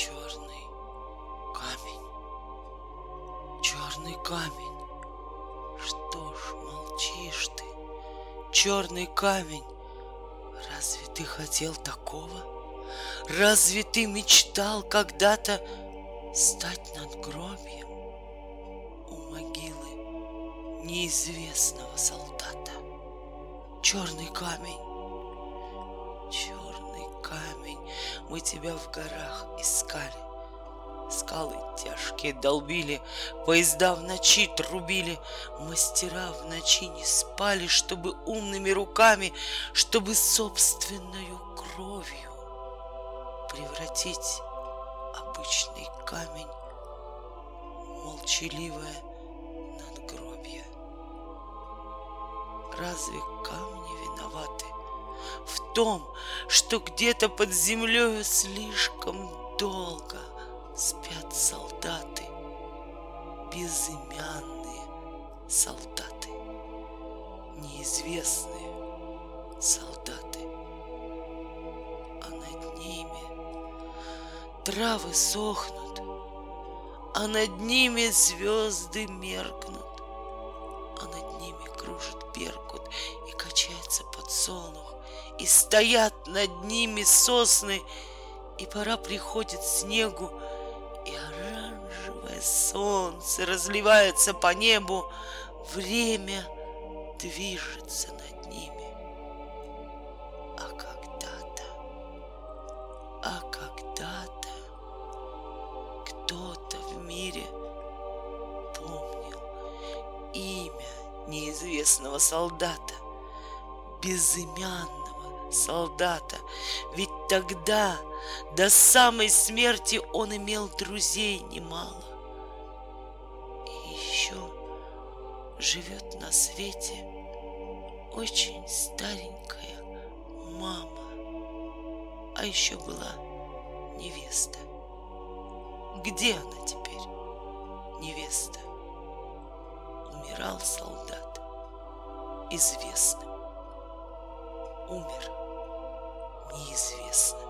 Черный камень. Черный камень. Что ж молчишь ты, черный камень? Разве ты хотел такого? Разве ты мечтал когда-то стать надгробием у могилы неизвестного солдата? Черный камень, черный камень, мы тебя в горах искали. Скалы тяжкие долбили, поезда в ночи трубили, Мастера в ночи не спали, чтобы умными руками, Чтобы собственною кровью превратить обычный камень молчаливое надгробье. Разве камни виноваты в том, что где-то под землею слишком долго спят солдаты, безымянные солдаты, неизвестные солдаты, а над ними травы сохнут, а над ними звезды меркнут, а над ними кружит беркут и качается подсолнух, и стоят над ними сосны, и пора приходит снегу, и оранжевое солнце разливается по небу, время движется над ними. А когда-то, а когда-то кто-то в мире помнил имя неизвестного солдата, безымянного солдата. Ведь тогда до самой смерти он имел друзей немало. И еще живет на свете очень старенькая мама. А еще была невеста. Где она теперь, невеста? Умирал солдат известным. Умер неизвестным.